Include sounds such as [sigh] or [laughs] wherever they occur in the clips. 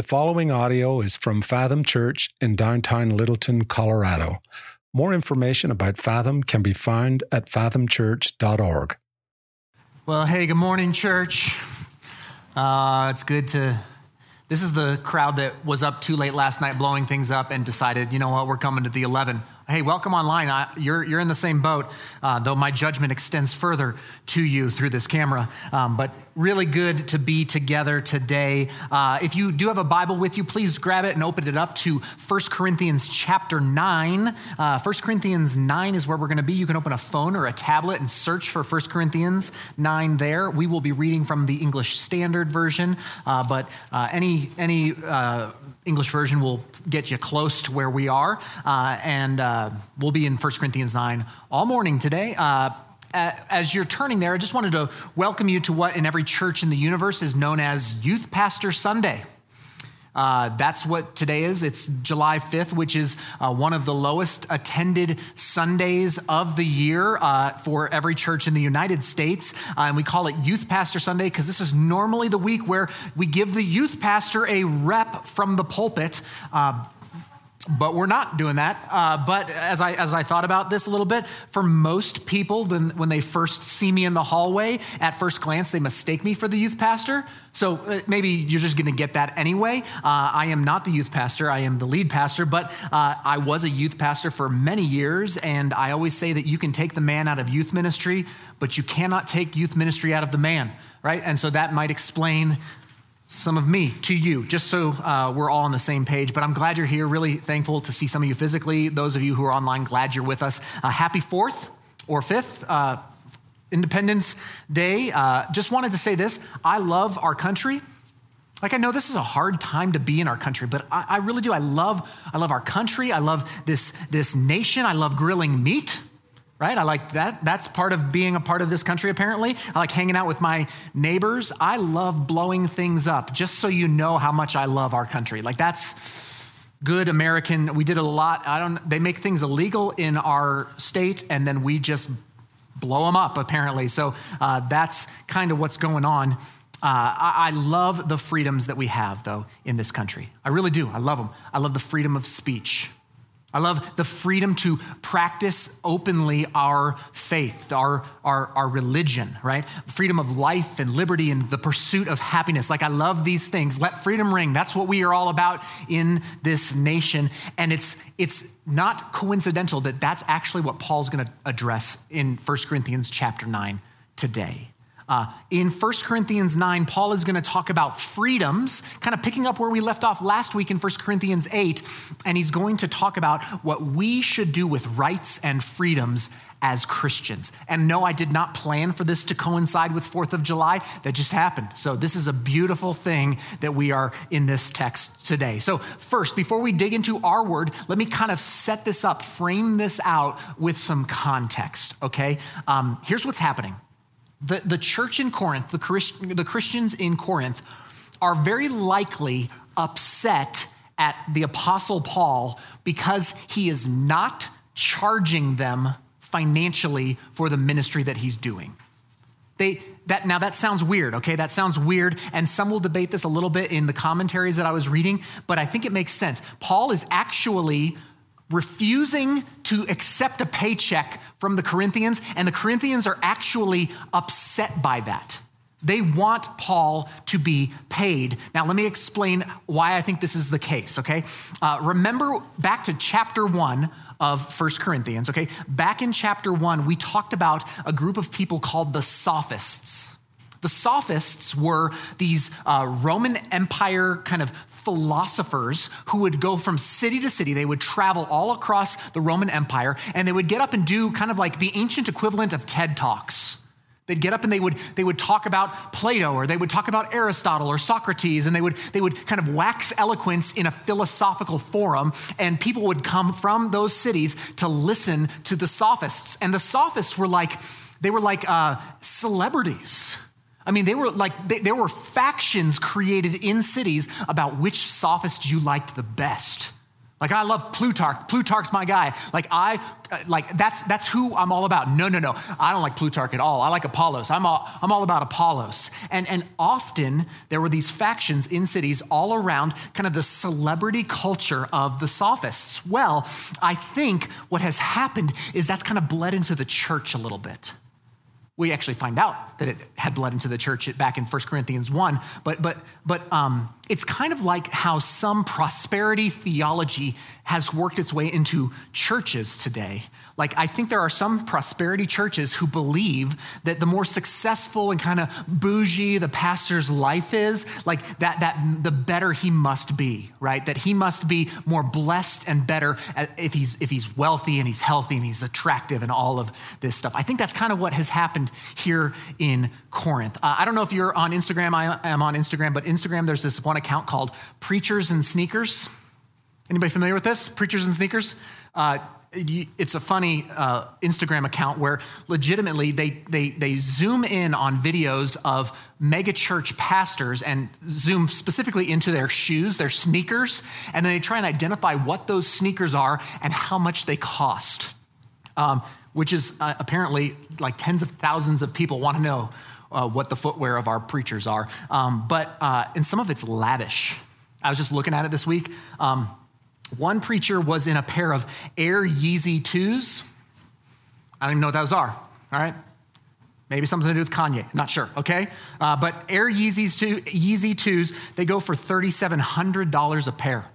The following audio is from Fathom Church in downtown Littleton, Colorado. More information about Fathom can be found at fathomchurch.org. Well, hey, good morning, church. Uh, it's good to. This is the crowd that was up too late last night blowing things up and decided, you know what, we're coming to the 11. Hey, welcome online. I, you're, you're in the same boat, uh, though my judgment extends further to you through this camera. Um, but really good to be together today. Uh, if you do have a Bible with you, please grab it and open it up to 1 Corinthians chapter 9. Uh, 1 Corinthians 9 is where we're going to be. You can open a phone or a tablet and search for 1 Corinthians 9 there. We will be reading from the English Standard Version, uh, but uh, any, any uh, English version will get you close to where we are. Uh, and uh, we'll be in 1 Corinthians 9 all morning today. Uh, as you're turning there, I just wanted to welcome you to what in every church in the universe is known as Youth Pastor Sunday. Uh, that's what today is. It's July 5th, which is uh, one of the lowest attended Sundays of the year uh, for every church in the United States. Uh, and we call it Youth Pastor Sunday because this is normally the week where we give the youth pastor a rep from the pulpit uh, but we're not doing that. Uh, but as I, as I thought about this a little bit, for most people, when, when they first see me in the hallway, at first glance, they mistake me for the youth pastor. So uh, maybe you're just going to get that anyway. Uh, I am not the youth pastor, I am the lead pastor, but uh, I was a youth pastor for many years. And I always say that you can take the man out of youth ministry, but you cannot take youth ministry out of the man right? And so that might explain some of me to you, just so uh, we're all on the same page. But I'm glad you're here. Really thankful to see some of you physically. Those of you who are online, glad you're with us. Uh, happy 4th or 5th. Uh, Independence Day. Uh, just wanted to say this I love our country. Like I know this is a hard time to be in our country, but I, I really do. I love, I love our country. I love this, this nation. I love grilling meat right? I like that. That's part of being a part of this country, apparently. I like hanging out with my neighbors. I love blowing things up, just so you know how much I love our country. Like, that's good American. We did a lot. I don't, they make things illegal in our state, and then we just blow them up, apparently. So uh, that's kind of what's going on. Uh, I, I love the freedoms that we have, though, in this country. I really do. I love them. I love the freedom of speech. I love the freedom to practice openly our faith, our, our, our religion, right? Freedom of life and liberty and the pursuit of happiness. Like, I love these things. Let freedom ring. That's what we are all about in this nation. And it's, it's not coincidental that that's actually what Paul's going to address in 1 Corinthians chapter 9 today. Uh, in 1 Corinthians 9, Paul is going to talk about freedoms, kind of picking up where we left off last week in 1 Corinthians 8. And he's going to talk about what we should do with rights and freedoms as Christians. And no, I did not plan for this to coincide with 4th of July. That just happened. So, this is a beautiful thing that we are in this text today. So, first, before we dig into our word, let me kind of set this up, frame this out with some context, okay? Um, here's what's happening the, the church in Corinth, the, Christ, the Christians in Corinth, are very likely upset at the Apostle Paul because he is not charging them financially for the ministry that he's doing. They, that, now that sounds weird, okay? That sounds weird, and some will debate this a little bit in the commentaries that I was reading, but I think it makes sense. Paul is actually refusing to accept a paycheck from the Corinthians, and the Corinthians are actually upset by that. They want Paul to be paid. Now, let me explain why I think this is the case, okay? Uh, remember back to chapter one of First Corinthians, okay? Back in chapter one, we talked about a group of people called the Sophists. The Sophists were these uh, Roman Empire kind of philosophers who would go from city to city. They would travel all across the Roman Empire and they would get up and do kind of like the ancient equivalent of TED Talks. They'd get up and they would, they would talk about Plato or they would talk about Aristotle or Socrates and they would, they would kind of wax eloquence in a philosophical forum and people would come from those cities to listen to the sophists. And the sophists were like, they were like uh, celebrities. I mean, they were like, they, there were factions created in cities about which sophist you liked the best. Like I love Plutarch. Plutarch's my guy. Like I like that's that's who I'm all about. No, no, no. I don't like Plutarch at all. I like Apollos. I'm all I'm all about Apollos. And and often there were these factions in cities all around kind of the celebrity culture of the sophists. Well, I think what has happened is that's kind of bled into the church a little bit we actually find out that it had bled into the church back in 1 corinthians 1 but but but um, it's kind of like how some prosperity theology has worked its way into churches today like, I think there are some prosperity churches who believe that the more successful and kind of bougie the pastor's life is, like that, that the better he must be, right? That he must be more blessed and better if he's, if he's wealthy and he's healthy and he's attractive and all of this stuff. I think that's kind of what has happened here in Corinth. Uh, I don't know if you're on Instagram. I am on Instagram, but Instagram, there's this one account called Preachers and Sneakers. Anybody familiar with this? Preachers and Sneakers? Uh, it's a funny uh, Instagram account where legitimately they, they, they zoom in on videos of megachurch pastors and zoom specifically into their shoes, their sneakers, and then they try and identify what those sneakers are and how much they cost, um, which is uh, apparently like tens of thousands of people want to know uh, what the footwear of our preachers are. Um, but, uh, and some of it's lavish. I was just looking at it this week. Um, one preacher was in a pair of Air Yeezy 2s. I don't even know what those are, all right? Maybe something to do with Kanye, not sure, okay? Uh, but Air Yeezys two, Yeezy 2s, they go for $3,700 a pair.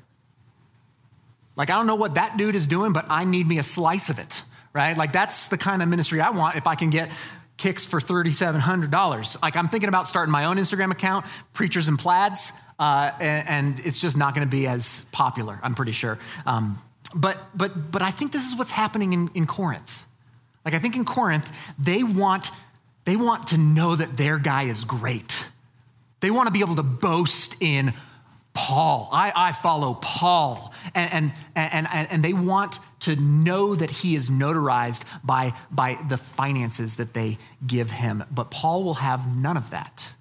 Like, I don't know what that dude is doing, but I need me a slice of it, right? Like, that's the kind of ministry I want if I can get kicks for $3,700. Like, I'm thinking about starting my own Instagram account, Preachers and Plaids uh, and, and, it's just not going to be as popular, I'm pretty sure. Um, but, but, but I think this is what's happening in, in Corinth. Like, I think in Corinth, they want, they want to know that their guy is great. They want to be able to boast in Paul. I, I follow Paul. And, and, and, and they want to know that he is notarized by, by the finances that they give him. But Paul will have none of that.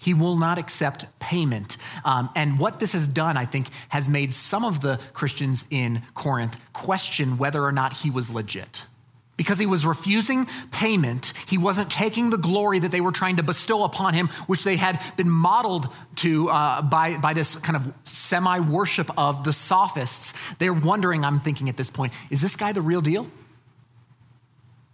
He will not accept payment. Um, and what this has done, I think, has made some of the Christians in Corinth question whether or not he was legit. Because he was refusing payment, he wasn't taking the glory that they were trying to bestow upon him, which they had been modeled to uh, by, by this kind of semi worship of the sophists. They're wondering, I'm thinking at this point, is this guy the real deal?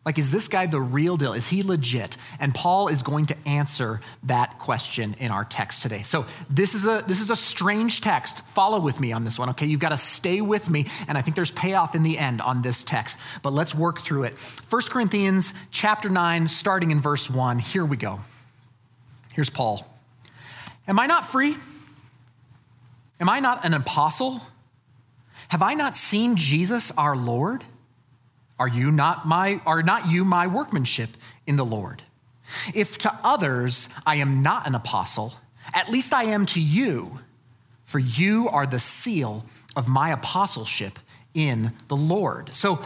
Like, is this guy the real deal? Is he legit? And Paul is going to answer that question in our text today. So this is a this is a strange text. Follow with me on this one, okay? You've got to stay with me, and I think there's payoff in the end on this text. But let's work through it. 1 Corinthians chapter 9, starting in verse 1. Here we go. Here's Paul. Am I not free? Am I not an apostle? Have I not seen Jesus our Lord? Are you not my are not you my workmanship in the Lord? If to others I am not an apostle, at least I am to you, for you are the seal of my apostleship in the Lord. So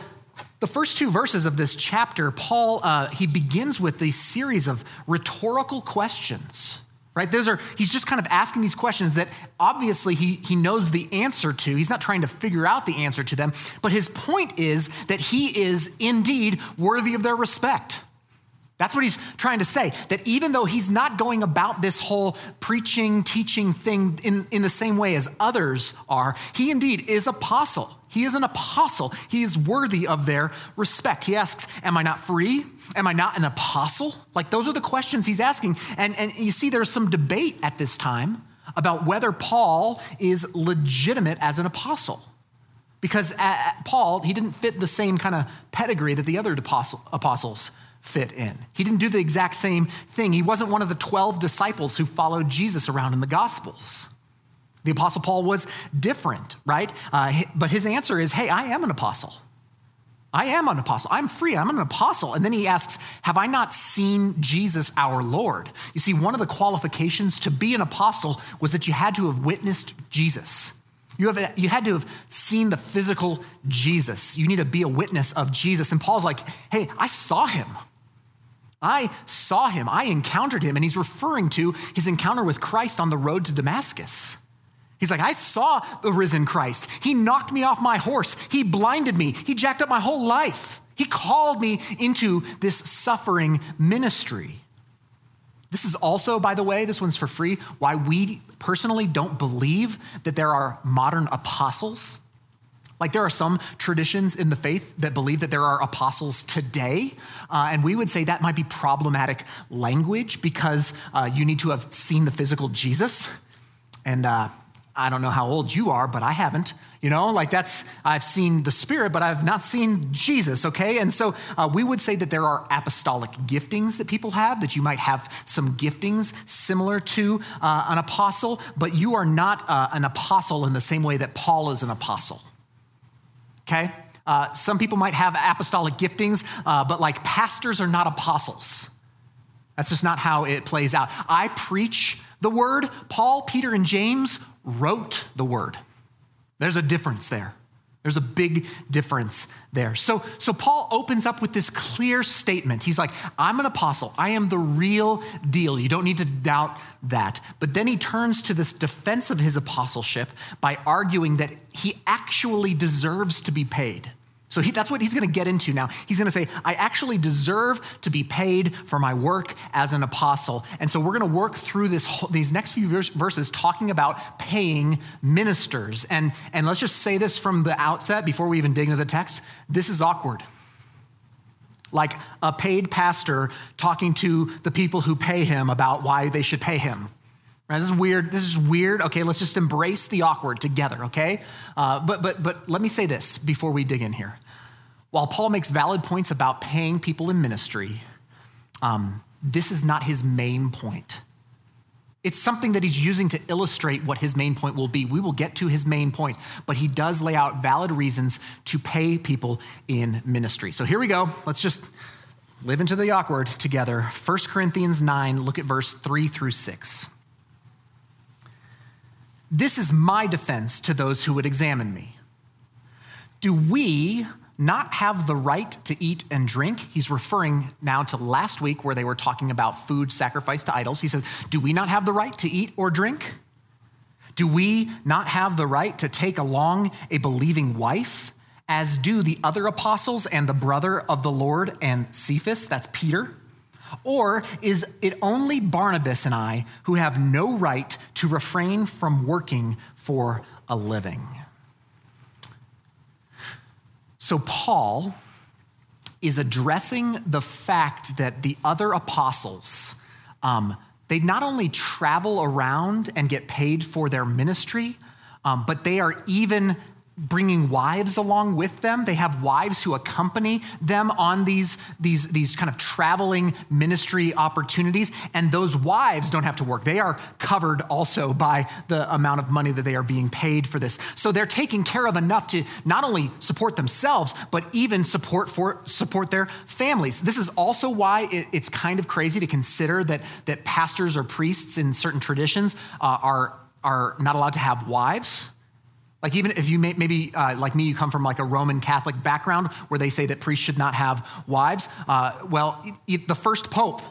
the first two verses of this chapter, Paul uh, he begins with these series of rhetorical questions right? Those are, he's just kind of asking these questions that obviously he, he knows the answer to. He's not trying to figure out the answer to them, but his point is that he is indeed worthy of their respect. That's what he's trying to say. That even though he's not going about this whole preaching, teaching thing in, in the same way as others are, he indeed is apostle. He is an apostle. He is worthy of their respect. He asks, Am I not free? Am I not an apostle? Like those are the questions he's asking. And, and you see, there's some debate at this time about whether Paul is legitimate as an apostle. Because uh, Paul, he didn't fit the same kind of pedigree that the other apostles fit in. He didn't do the exact same thing. He wasn't one of the 12 disciples who followed Jesus around in the Gospels. The Apostle Paul was different, right? Uh, but his answer is hey, I am an apostle. I am an apostle. I'm free. I'm an apostle. And then he asks, Have I not seen Jesus our Lord? You see, one of the qualifications to be an apostle was that you had to have witnessed Jesus. You, have, you had to have seen the physical Jesus. You need to be a witness of Jesus. And Paul's like, Hey, I saw him. I saw him, I encountered him, and he's referring to his encounter with Christ on the road to Damascus. He's like, I saw the risen Christ. He knocked me off my horse. He blinded me. He jacked up my whole life. He called me into this suffering ministry. This is also, by the way, this one's for free, why we personally don't believe that there are modern apostles. Like there are some traditions in the faith that believe that there are apostles today, uh, and we would say that might be problematic language because uh, you need to have seen the physical Jesus. And uh, I don't know how old you are, but I haven't. You know, like that's, I've seen the Spirit, but I've not seen Jesus, okay? And so uh, we would say that there are apostolic giftings that people have, that you might have some giftings similar to uh, an apostle, but you are not uh, an apostle in the same way that Paul is an apostle, okay? Uh, some people might have apostolic giftings, uh, but like pastors are not apostles. That's just not how it plays out. I preach the word. Paul, Peter, and James wrote the word. There's a difference there. There's a big difference there. So, so Paul opens up with this clear statement. He's like, I'm an apostle. I am the real deal. You don't need to doubt that. But then he turns to this defense of his apostleship by arguing that he actually deserves to be paid. So he, that's what he's going to get into now. He's going to say, I actually deserve to be paid for my work as an apostle. And so we're going to work through this, these next few verses talking about paying ministers. And, and let's just say this from the outset before we even dig into the text this is awkward. Like a paid pastor talking to the people who pay him about why they should pay him. Right, this is weird. This is weird. Okay, let's just embrace the awkward together. Okay, uh, but but but let me say this before we dig in here. While Paul makes valid points about paying people in ministry, um, this is not his main point. It's something that he's using to illustrate what his main point will be. We will get to his main point, but he does lay out valid reasons to pay people in ministry. So here we go. Let's just live into the awkward together. 1 Corinthians 9, look at verse 3 through 6. This is my defense to those who would examine me. Do we not have the right to eat and drink? He's referring now to last week where they were talking about food sacrificed to idols. He says, Do we not have the right to eat or drink? Do we not have the right to take along a believing wife, as do the other apostles and the brother of the Lord and Cephas? That's Peter. Or is it only Barnabas and I who have no right to refrain from working for a living? So, Paul is addressing the fact that the other apostles, um, they not only travel around and get paid for their ministry, um, but they are even bringing wives along with them. They have wives who accompany them on these, these, these kind of traveling ministry opportunities. And those wives don't have to work. They are covered also by the amount of money that they are being paid for this. So they're taken care of enough to not only support themselves, but even support, for, support their families. This is also why it, it's kind of crazy to consider that, that pastors or priests in certain traditions uh, are, are not allowed to have wives like, even if you may, maybe, uh, like me, you come from like a Roman Catholic background where they say that priests should not have wives. Uh, well, the first pope,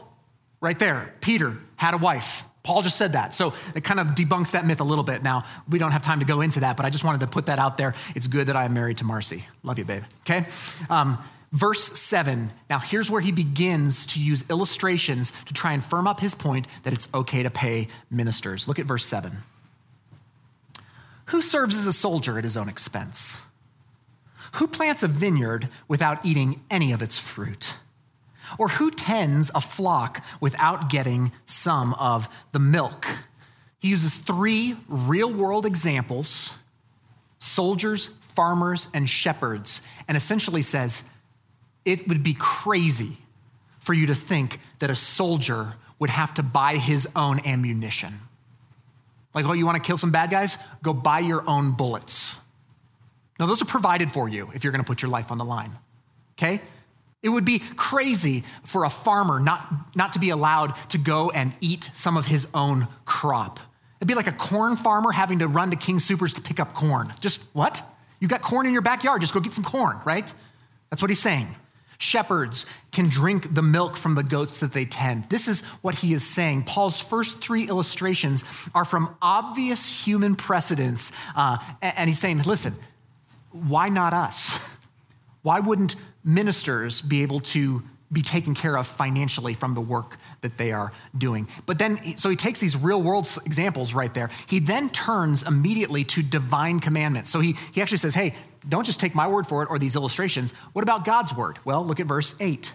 right there, Peter, had a wife. Paul just said that. So it kind of debunks that myth a little bit. Now, we don't have time to go into that, but I just wanted to put that out there. It's good that I am married to Marcy. Love you, babe. Okay? Um, verse 7. Now, here's where he begins to use illustrations to try and firm up his point that it's okay to pay ministers. Look at verse 7. Who serves as a soldier at his own expense? Who plants a vineyard without eating any of its fruit? Or who tends a flock without getting some of the milk? He uses three real world examples soldiers, farmers, and shepherds, and essentially says it would be crazy for you to think that a soldier would have to buy his own ammunition. Like, oh, you want to kill some bad guys? Go buy your own bullets. No, those are provided for you if you're going to put your life on the line. Okay? It would be crazy for a farmer not, not to be allowed to go and eat some of his own crop. It'd be like a corn farmer having to run to King Supers to pick up corn. Just what? You got corn in your backyard, just go get some corn, right? That's what he's saying. Shepherds can drink the milk from the goats that they tend. This is what he is saying. Paul's first three illustrations are from obvious human precedents. Uh, and he's saying, listen, why not us? Why wouldn't ministers be able to be taken care of financially from the work that they are doing. But then, so he takes these real world examples right there. He then turns immediately to divine commandments. So he, he actually says, hey, don't just take my word for it or these illustrations. What about God's word? Well, look at verse 8.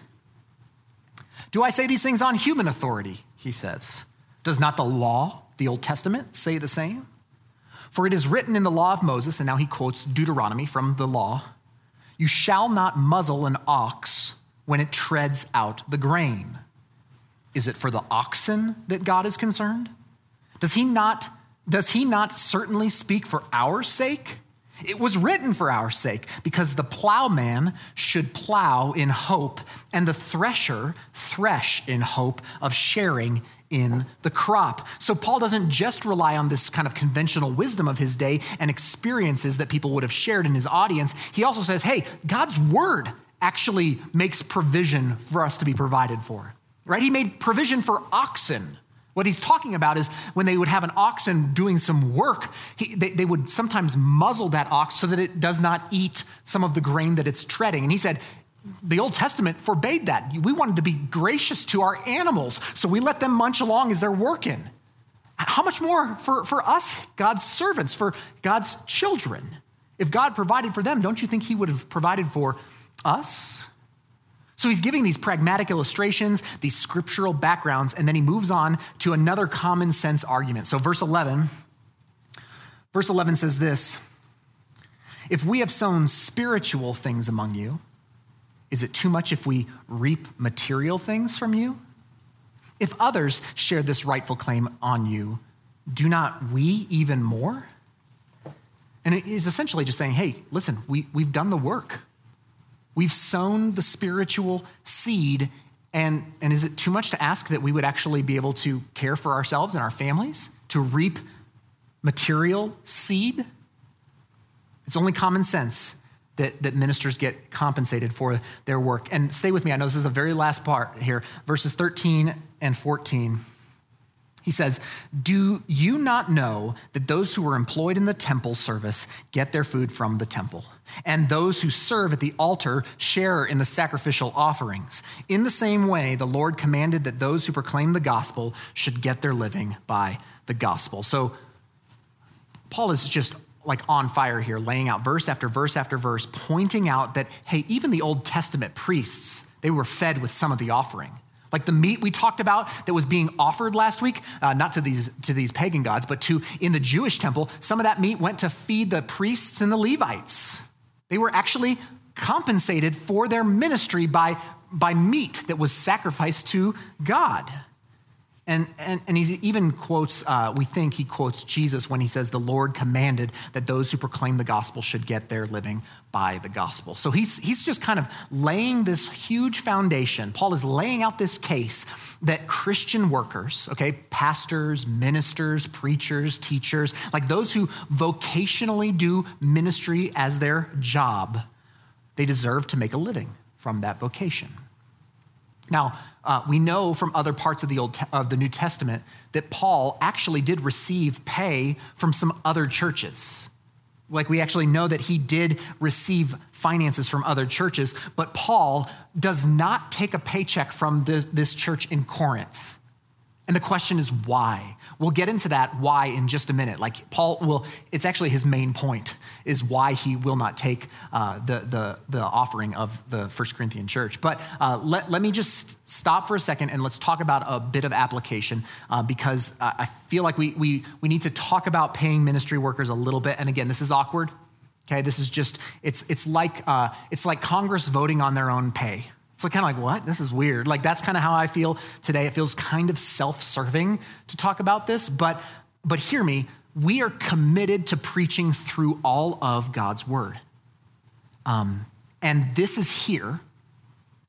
Do I say these things on human authority? He says. Does not the law, the Old Testament, say the same? For it is written in the law of Moses, and now he quotes Deuteronomy from the law you shall not muzzle an ox when it treads out the grain. Is it for the oxen that God is concerned? Does he not, does he not certainly speak for our sake? It was written for our sake, because the plowman should plow in hope, and the thresher thresh in hope of sharing in the crop. So Paul doesn't just rely on this kind of conventional wisdom of his day and experiences that people would have shared in his audience. He also says, hey, God's word actually makes provision for us to be provided for, right? He made provision for oxen what he's talking about is when they would have an oxen doing some work, he, they, they would sometimes muzzle that ox so that it does not eat some of the grain that it's treading. And he said, the Old Testament forbade that. We wanted to be gracious to our animals, so we let them munch along as they're working. How much more for, for us, God's servants, for God's children? If God provided for them, don't you think He would have provided for us? So he's giving these pragmatic illustrations, these scriptural backgrounds, and then he moves on to another common sense argument. So, verse 11, verse 11 says this If we have sown spiritual things among you, is it too much if we reap material things from you? If others share this rightful claim on you, do not we even more? And it is essentially just saying, hey, listen, we, we've done the work. We've sown the spiritual seed. And, and is it too much to ask that we would actually be able to care for ourselves and our families, to reap material seed? It's only common sense that, that ministers get compensated for their work. And stay with me, I know this is the very last part here, verses 13 and 14. He says, Do you not know that those who are employed in the temple service get their food from the temple? And those who serve at the altar share in the sacrificial offerings. In the same way, the Lord commanded that those who proclaim the gospel should get their living by the gospel. So, Paul is just like on fire here, laying out verse after verse after verse, pointing out that, hey, even the Old Testament priests, they were fed with some of the offering. Like the meat we talked about that was being offered last week, uh, not to these, to these pagan gods, but to in the Jewish temple, some of that meat went to feed the priests and the Levites. They were actually compensated for their ministry by, by meat that was sacrificed to God. And, and, and he even quotes, uh, we think he quotes Jesus when he says, The Lord commanded that those who proclaim the gospel should get their living by the gospel. So he's, he's just kind of laying this huge foundation. Paul is laying out this case that Christian workers, okay, pastors, ministers, preachers, teachers, like those who vocationally do ministry as their job, they deserve to make a living from that vocation. Now, uh, we know from other parts of the, Old of the New Testament that Paul actually did receive pay from some other churches. Like we actually know that he did receive finances from other churches, but Paul does not take a paycheck from this church in Corinth. And the question is why? We'll get into that why in just a minute. Like Paul will, it's actually his main point is why he will not take uh, the, the, the offering of the First Corinthian church. But uh, let, let me just stop for a second and let's talk about a bit of application uh, because I feel like we, we, we need to talk about paying ministry workers a little bit. And again, this is awkward. Okay, this is just, it's, it's, like, uh, it's like Congress voting on their own pay. It's like kind of like, what? This is weird. Like that's kind of how I feel today. It feels kind of self-serving to talk about this, but but hear me, we are committed to preaching through all of God's word. Um, and this is here.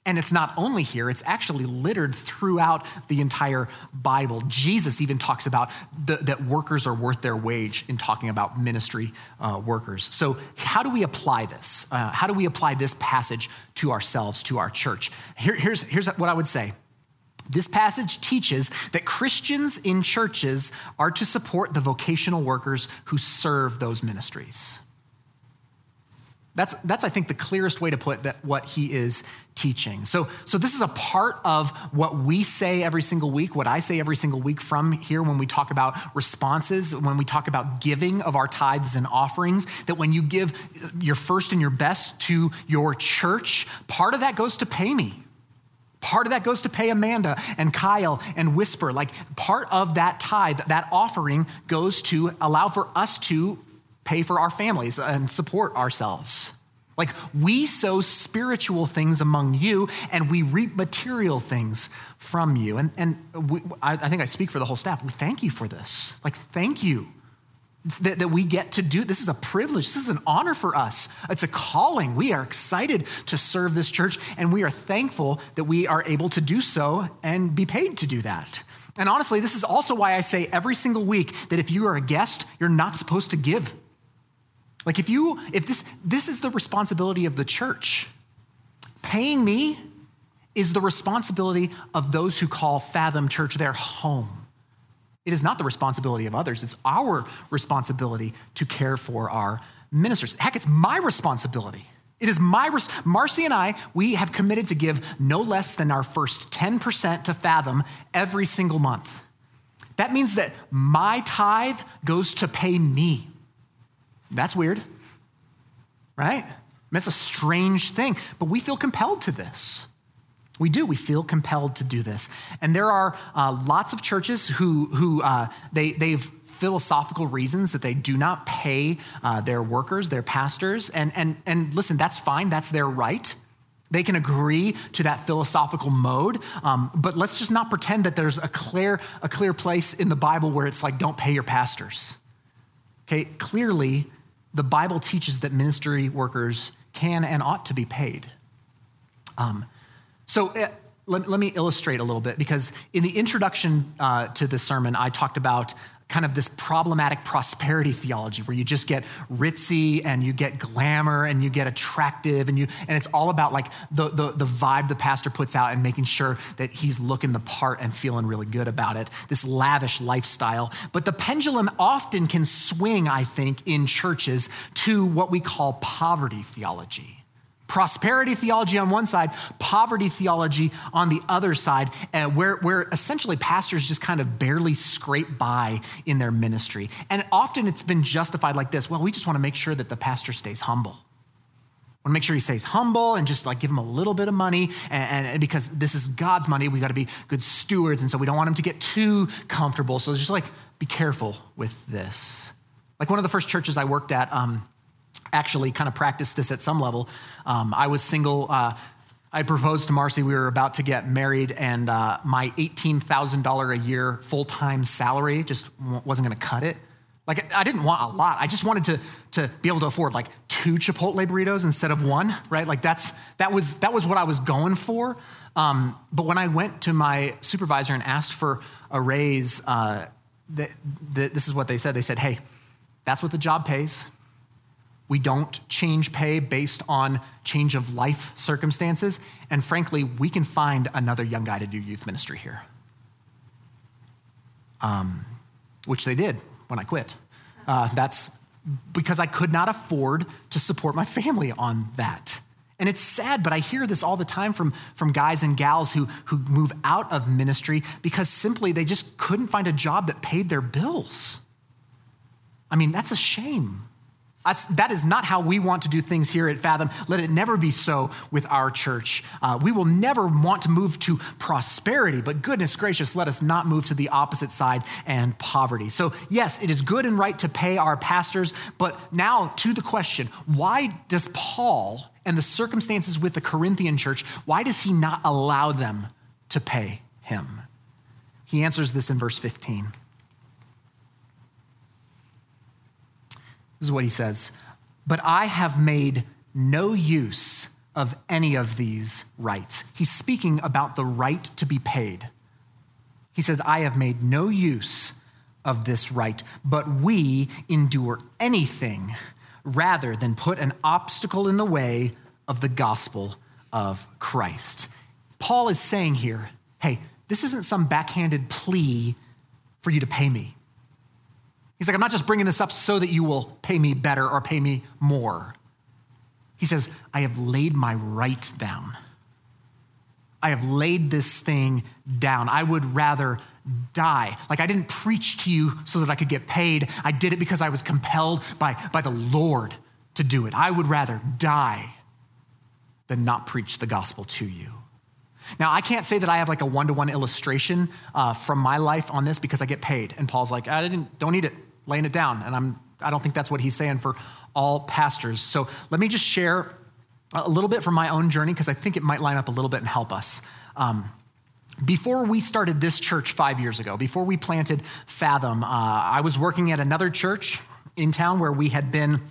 And it's not only here, it's actually littered throughout the entire Bible. Jesus even talks about the, that workers are worth their wage in talking about ministry uh, workers. So, how do we apply this? Uh, how do we apply this passage to ourselves, to our church? Here, here's, here's what I would say. This passage teaches that Christians in churches are to support the vocational workers who serve those ministries. That's, that's I think, the clearest way to put that what he is teaching. So, so this is a part of what we say every single week, what I say every single week from here when we talk about responses, when we talk about giving of our tithes and offerings, that when you give your first and your best to your church, part of that goes to pay me. Part of that goes to pay Amanda and Kyle and Whisper. Like part of that tithe, that offering goes to allow for us to pay for our families and support ourselves. Like we sow spiritual things among you and we reap material things from you. And, and we, I, I think I speak for the whole staff. We thank you for this. Like, thank you that, that we get to do. This is a privilege. This is an honor for us. It's a calling. We are excited to serve this church and we are thankful that we are able to do so and be paid to do that. And honestly, this is also why I say every single week that if you are a guest, you're not supposed to give. Like if you, if this, this is the responsibility of the church. Paying me is the responsibility of those who call Fathom Church their home. It is not the responsibility of others. It's our responsibility to care for our ministers. Heck, it's my responsibility. It is my, res- Marcy and I, we have committed to give no less than our first 10% to Fathom every single month. That means that my tithe goes to pay me. That's weird, right? That's a strange thing, but we feel compelled to this. We do. We feel compelled to do this. And there are uh, lots of churches who, who uh, they, they've philosophical reasons that they do not pay uh, their workers, their pastors. And, and, and listen, that's fine. That's their right. They can agree to that philosophical mode, um, but let's just not pretend that there's a clear, a clear place in the Bible where it's like, don't pay your pastors. Okay, clearly, the Bible teaches that ministry workers can and ought to be paid. Um, so uh, let, let, me illustrate a little bit because in the introduction uh, to this sermon, I talked about kind of this problematic prosperity theology where you just get ritzy and you get glamour and you get attractive and you and it's all about like the, the, the vibe the pastor puts out and making sure that he's looking the part and feeling really good about it this lavish lifestyle. But the pendulum often can swing i think in churches to what we call poverty theology prosperity theology on one side, poverty theology on the other side, uh, where, where essentially pastors just kind of barely scrape by in their ministry. And often it's been justified like this well, we just want to make sure that the pastor stays humble. Want to make sure he stays humble and just like give him a little bit of money. And, and because this is God's money, we got to be good stewards. And so we don't want him to get too comfortable. So just like be careful with this. Like one of the first churches I worked at, um, actually kind of practiced this at some level. Um, I was single. Uh, I proposed to Marcy. We were about to get married, and uh, my $18,000 a year full time salary just wasn't going to cut it. Like, I didn't want a lot. I just wanted to, to be able to afford like two Chipotle burritos instead of one, right? Like, that's, that, was, that was what I was going for. Um, but when I went to my supervisor and asked for a raise, uh, this is what they said. They said, hey, that's what the job pays. We don't change pay based on change of life circumstances. And frankly, we can find another young guy to do youth ministry here, um, which they did when I quit. Uh, that's because I could not afford to support my family on that. And it's sad, but I hear this all the time from, from guys and gals who, who move out of ministry because simply they just couldn't find a job that paid their bills. I mean, that's a shame. That's, that is not how we want to do things here at Fathom. Let it never be so with our church. Uh, we will never want to move to prosperity, but goodness gracious, let us not move to the opposite side and poverty. So, yes, it is good and right to pay our pastors, but now to the question why does Paul and the circumstances with the Corinthian church, why does he not allow them to pay him? He answers this in verse 15. This is what he says But I have made no use of any of these rights. He's speaking about the right to be paid. He says, I have made no use of this right, but we endure anything rather than put an obstacle in the way of the gospel of Christ. Paul is saying here, hey, this isn't some backhanded plea for you to pay me. He's like, I'm not just bringing this up so that you will pay me better or pay me more. He says, I have laid my right down. I have laid this thing down. I would rather die. Like I didn't preach to you so that I could get paid. I did it because I was compelled by, by the Lord to do it. I would rather die than not preach the gospel to you. Now, I can't say that I have like a one to one illustration uh, from my life on this because I get paid. And Paul's like, I didn't, don't need it, laying it down. And I'm, I don't think that's what he's saying for all pastors. So let me just share a little bit from my own journey because I think it might line up a little bit and help us. Um, before we started this church five years ago, before we planted Fathom, uh, I was working at another church in town where we had been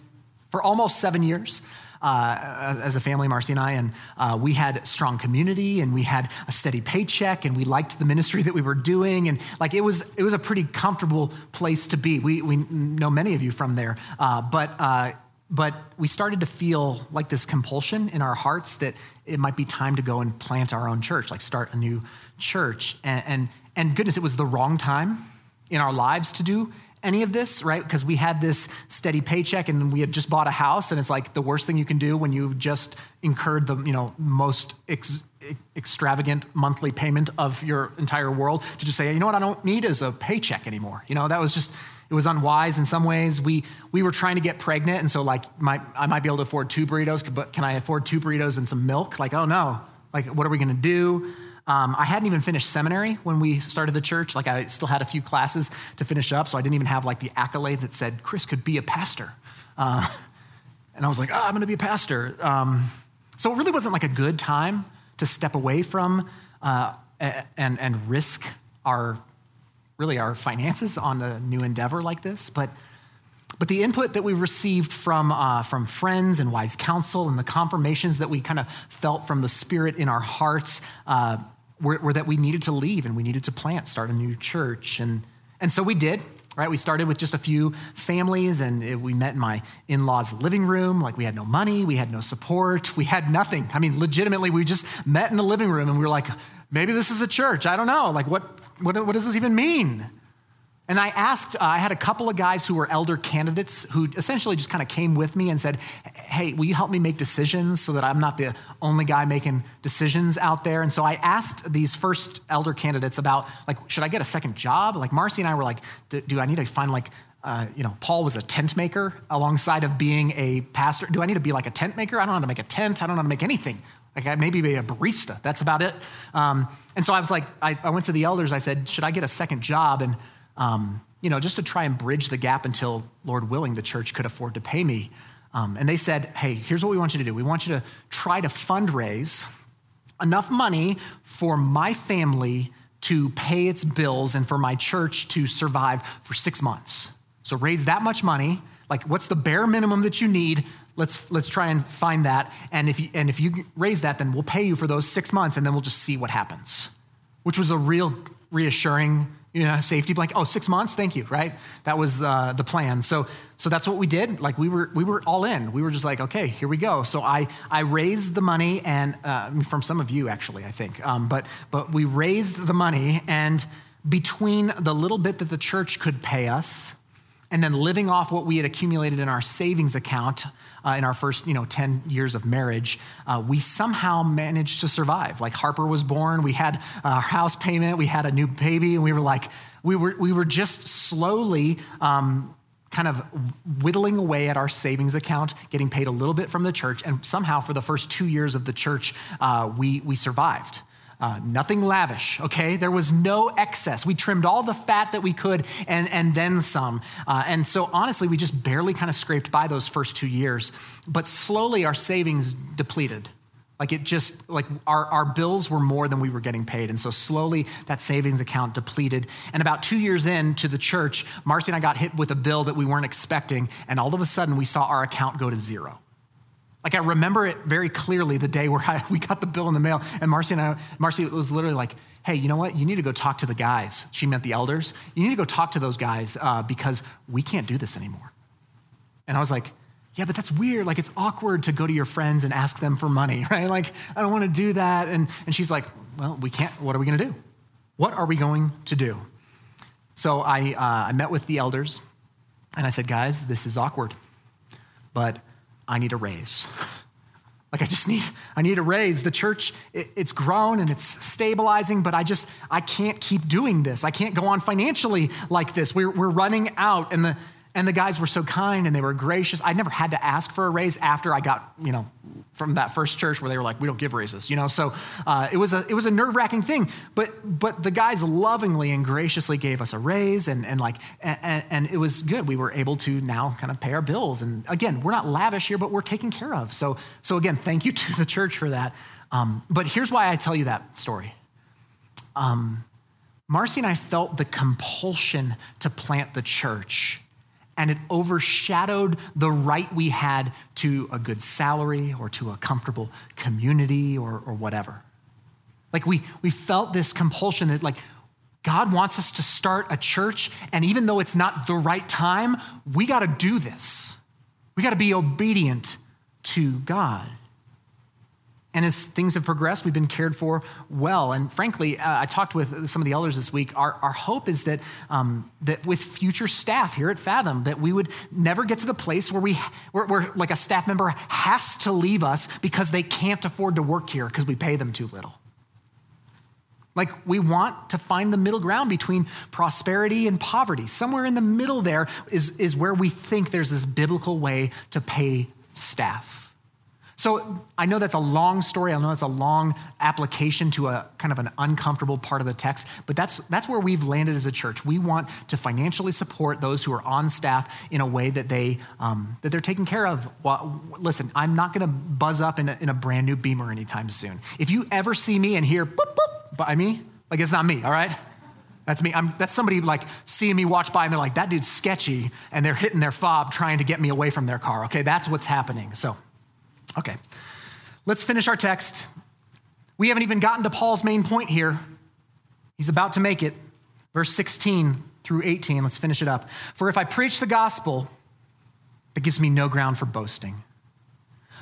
for almost seven years. Uh, as a family, Marcy and I, and uh, we had strong community, and we had a steady paycheck, and we liked the ministry that we were doing, and like it was, it was a pretty comfortable place to be. We we know many of you from there, uh, but uh, but we started to feel like this compulsion in our hearts that it might be time to go and plant our own church, like start a new church. And, and, and goodness, it was the wrong time in our lives to do any of this, right? Because we had this steady paycheck and we had just bought a house, and it's like the worst thing you can do when you've just incurred the you know most ex- extravagant monthly payment of your entire world to just say, you know what, I don't need is a paycheck anymore. You know, that was just it was unwise in some ways. We, we were trying to get pregnant, and so like my, I might be able to afford two burritos, but can I afford two burritos and some milk? Like, oh no, like what are we gonna do? Um, I hadn't even finished seminary when we started the church. Like I still had a few classes to finish up, so I didn't even have like the accolade that said Chris could be a pastor. Uh, [laughs] and I was like, oh, I'm gonna be a pastor. Um, so it really wasn't like a good time to step away from uh, and, and risk our really our finances on a new endeavor like this, but but the input that we received from, uh, from friends and wise counsel and the confirmations that we kind of felt from the Spirit in our hearts uh, were, were, that we needed to leave and we needed to plant, start a new church. And, and so we did, right? We started with just a few families and it, we met in my in law's living room. Like we had no money, we had no support, we had nothing. I mean, legitimately, we just met in the living room and we were like, maybe this is a church. I don't know. Like, what, what, what does this even mean? And I asked, uh, I had a couple of guys who were elder candidates who essentially just kind of came with me and said, Hey, will you help me make decisions so that I'm not the only guy making decisions out there? And so I asked these first elder candidates about, like, should I get a second job? Like, Marcy and I were like, do, I need to find, like, uh, you know, Paul was a tent maker alongside of being a pastor. Do I need to be like a tent maker? I don't know how to make a tent. I don't know how to make anything. Like, I maybe be a barista. That's about it. Um, and so I was like, I, I went to the elders. I said, should I get a second job? And um, you know, just to try and bridge the gap until, Lord willing, the church could afford to pay me. Um, and they said, hey, here's what we want you to do. We want you to try to fundraise enough money for my family to pay its bills and for my church to survive for six months. So raise that much money. Like, what's the bare minimum that you need? Let's, let's try and find that. And if, you, and if you raise that, then we'll pay you for those six months and then we'll just see what happens, which was a real reassuring you know, safety blanket. Oh, six months, thank you, right? That was uh, the plan. So, so that's what we did. Like we were, we were all in. We were just like, okay, here we go. So I, I raised the money, and uh, from some of you actually, I think. Um, but, but we raised the money, and between the little bit that the church could pay us, and then living off what we had accumulated in our savings account uh, in our first you know 10 years of marriage uh, we somehow managed to survive like harper was born we had our house payment we had a new baby and we were like we were, we were just slowly um, kind of whittling away at our savings account, getting paid a little bit from the church, and somehow for the first two years of the church, uh, we, we survived. Uh, nothing lavish, okay? There was no excess. We trimmed all the fat that we could and, and then some. Uh, and so, honestly, we just barely kind of scraped by those first two years. But slowly, our savings depleted. Like it just, like our, our bills were more than we were getting paid. And so, slowly, that savings account depleted. And about two years into the church, Marcy and I got hit with a bill that we weren't expecting. And all of a sudden, we saw our account go to zero. Like I remember it very clearly the day where [laughs] I, we got the bill in the mail, and Marcy and I, Marcy was literally like, "Hey, you know what? You need to go talk to the guys." She meant the elders. You need to go talk to those guys uh, because we can't do this anymore. And I was like, "Yeah, but that's weird. Like it's awkward to go to your friends and ask them for money, [laughs] right? Like I don't want to do that." And and she's like, "Well, we can't. What are we going to do? What are we going to do?" So I uh, I met with the elders, and I said, "Guys, this is awkward, but." I need a raise. [laughs] Like I just need, I need a raise. The church, it, it's grown and it's stabilizing, but I just, I can't keep doing this. I can't go on financially like this. We're, we're running out. And the, and the guys were so kind and they were gracious. I never had to ask for a raise after I got, you know, from that first church where they were like, we don't give raises, you know. So uh, it was a it was a nerve wracking thing. But but the guys lovingly and graciously gave us a raise and and like and, and it was good. We were able to now kind of pay our bills. And again, we're not lavish here, but we're taken care of. So so again, thank you [laughs] to the church for that. Um, but here's why I tell you that story. Um, Marcy and I felt the compulsion to plant the church and it overshadowed the right we had to a good salary or to a comfortable community or, or whatever. Like we, we felt this compulsion that like God wants us to start a church, and even though it's not the right time, we got to do this. We got to be obedient to God. And as things have progressed, we've been cared for well. And frankly, uh, I talked with some of the elders this week. Our, our hope is that, um, that with future staff here at Fathom, that we would never get to the place where we, where, where like a staff member has to leave us because they can't afford to work here because we pay them too little. Like, we want to find the middle ground between prosperity and poverty. Somewhere in the middle there is, is where we think there's this biblical way to pay staff. So I know that's a long story. I know that's a long application to a kind of an uncomfortable part of the text, but that's, that's where we've landed as a church. We want to financially support those who are on staff in a way that, they, um, that they're taken care of. Well, listen, I'm not going to buzz up in a, in a brand new Beamer anytime soon. If you ever see me and hear boop, boop by me, like it's not me, all right? That's me. I'm, that's somebody like seeing me watch by and they're like, that dude's sketchy, and they're hitting their fob trying to get me away from their car. Okay, that's what's happening. So, Okay, let's finish our text. We haven't even gotten to Paul's main point here. He's about to make it. Verse 16 through 18. Let's finish it up. For if I preach the gospel, that gives me no ground for boasting.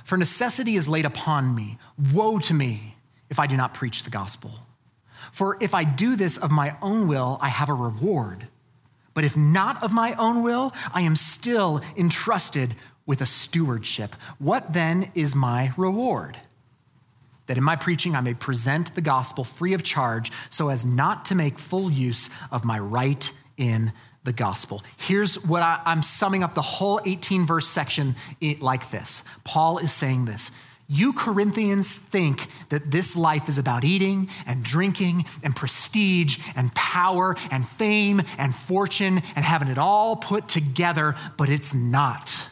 For necessity is laid upon me. Woe to me if I do not preach the gospel. For if I do this of my own will, I have a reward. But if not of my own will, I am still entrusted with a stewardship. What then is my reward? That in my preaching I may present the gospel free of charge so as not to make full use of my right in the gospel. Here's what I, am summing up the whole 18 verse section eh, like this Paul is saying this. You Corinthians think that this life is about eating and drinking and prestige and power and fame and fortune and having it all put together, but it's not.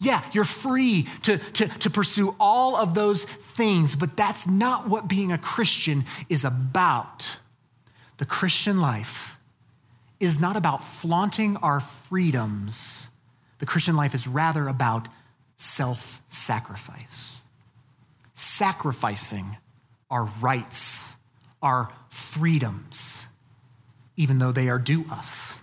Yeah, you're free to, to, to pursue all of those things, but that's not what being a Christian is about. The Christian life is not about flaunting our freedoms. The Christian life is rather about self sacrifice, sacrificing our rights, our freedoms, even though they are due us.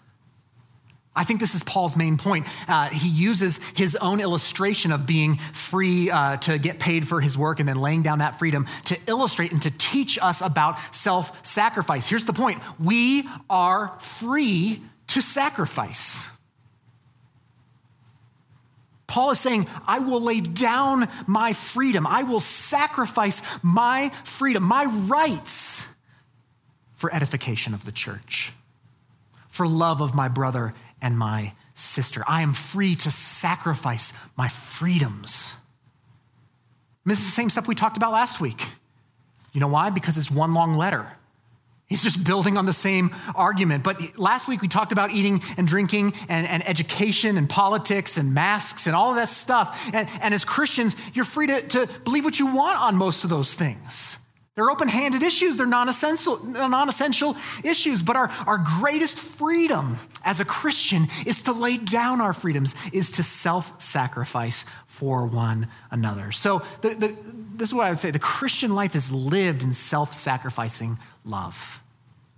I think this is Paul's main point. Uh, he uses his own illustration of being free uh, to get paid for his work and then laying down that freedom to illustrate and to teach us about self sacrifice. Here's the point we are free to sacrifice. Paul is saying, I will lay down my freedom. I will sacrifice my freedom, my rights for edification of the church, for love of my brother and my sister. I am free to sacrifice my freedoms. And this is the same stuff we talked about last week. You know why? Because it's one long letter. He's just building on the same argument. But last week we talked about eating and drinking and, and education and politics and masks and all of that stuff. And, and as Christians, you're free to, to believe what you want on most of those things. They're open handed issues, they're non essential issues. But our, our greatest freedom as a Christian is to lay down our freedoms, is to self sacrifice for one another. So, the, the, this is what I would say the Christian life is lived in self sacrificing love.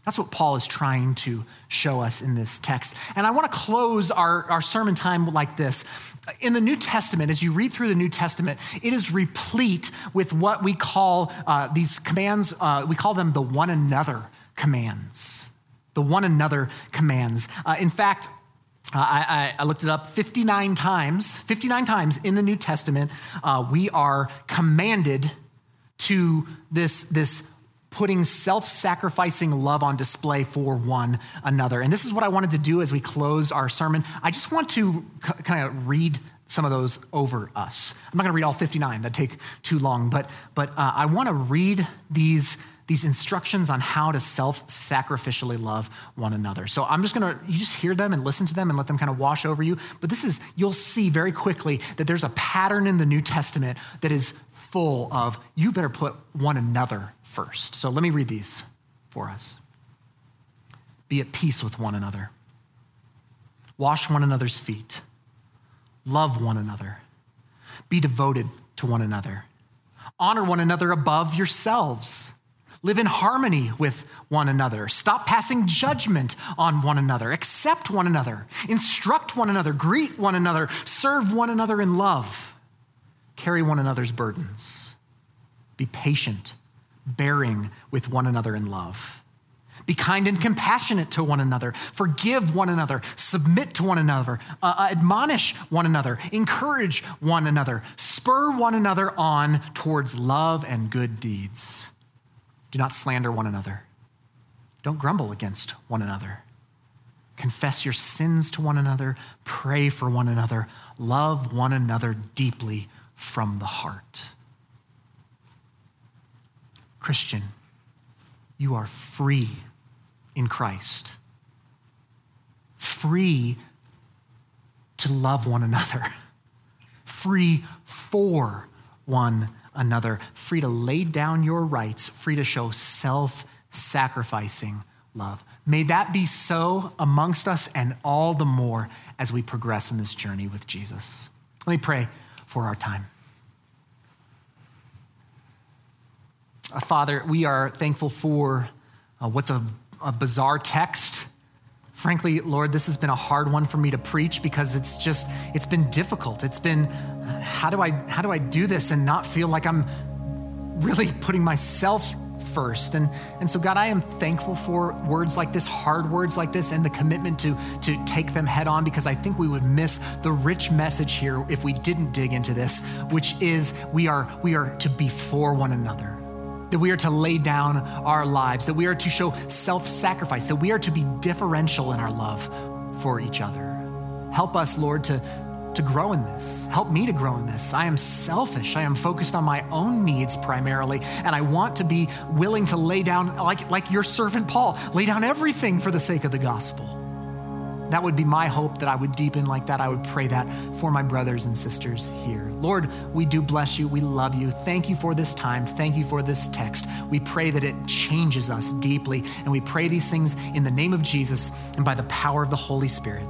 That's what Paul is trying to show us in this text. And I want to close our, our sermon time like this. In the New Testament, as you read through the New Testament, it is replete with what we call uh, these commands, uh, we call them the one another commands. The one another commands. Uh, in fact, uh, I, I, looked it up 59 times, 59 times in the New Testament, uh, we are commanded to this, this putting self sacrificing love on display for one another. And this is what I wanted to do as we close our sermon. I just want to kind of read some of those over us. I'm not going to read all 59, that'd take too long, but, but uh, I want to read these. These instructions on how to self sacrificially love one another. So I'm just gonna, you just hear them and listen to them and let them kind of wash over you. But this is, you'll see very quickly that there's a pattern in the New Testament that is full of you better put one another first. So let me read these for us. Be at peace with one another. Wash one another's feet. Love one another. Be devoted to one another. Honor one another above yourselves. Live in harmony with one another. Stop passing judgment on one another. Accept one another. Instruct one another. Greet one another. Serve one another in love. Carry one another's burdens. Be patient bearing with one another in love. Be kind and compassionate to one another. Forgive one another. Submit to one another. Uh, uh, admonish one another. Encourage one another. Spur one another on towards love and good deeds. Do not slander one another. Don't grumble against one another. Confess your sins to one another. Pray for one another. Love one another deeply from the heart. Christian, you are free in Christ. Free to love one another. [laughs] Free for one another. Free to lay down your rights. Free to show self sacrificing love. May that be so amongst us and all the more as we progress in this journey with Jesus. Let me pray for our time. Father, we are thankful for uh, what's a, a bizarre text. Frankly, Lord, this has been a hard one for me to preach because it's just, it's been difficult. It's been, uh, how do I, how do I do this and not feel like I'm really putting myself first. And, and so, God, I am thankful for words like this, hard words like this, and the commitment to, to take them head on because I think we would miss the rich message here if we didn't dig into this, which is we are, we are to be for one another that we are to lay down our lives, that we are to show self sacrifice, that we are to be differential in our love for each other. Help us, Lord, to, to grow in this. Help me to grow in this. I am selfish. I am focused on my own needs primarily, and I want to be willing to lay down, like, like your servant Paul, lay down everything for the sake of the gospel. That would be my hope that I would deepen like that. I would pray that for my brothers and sisters here. Lord, we do bless you. We love you. Thank you for this time. Thank you for this text. We pray that it changes us deeply. And we pray these things in the name of Jesus and by the power of the Holy Spirit.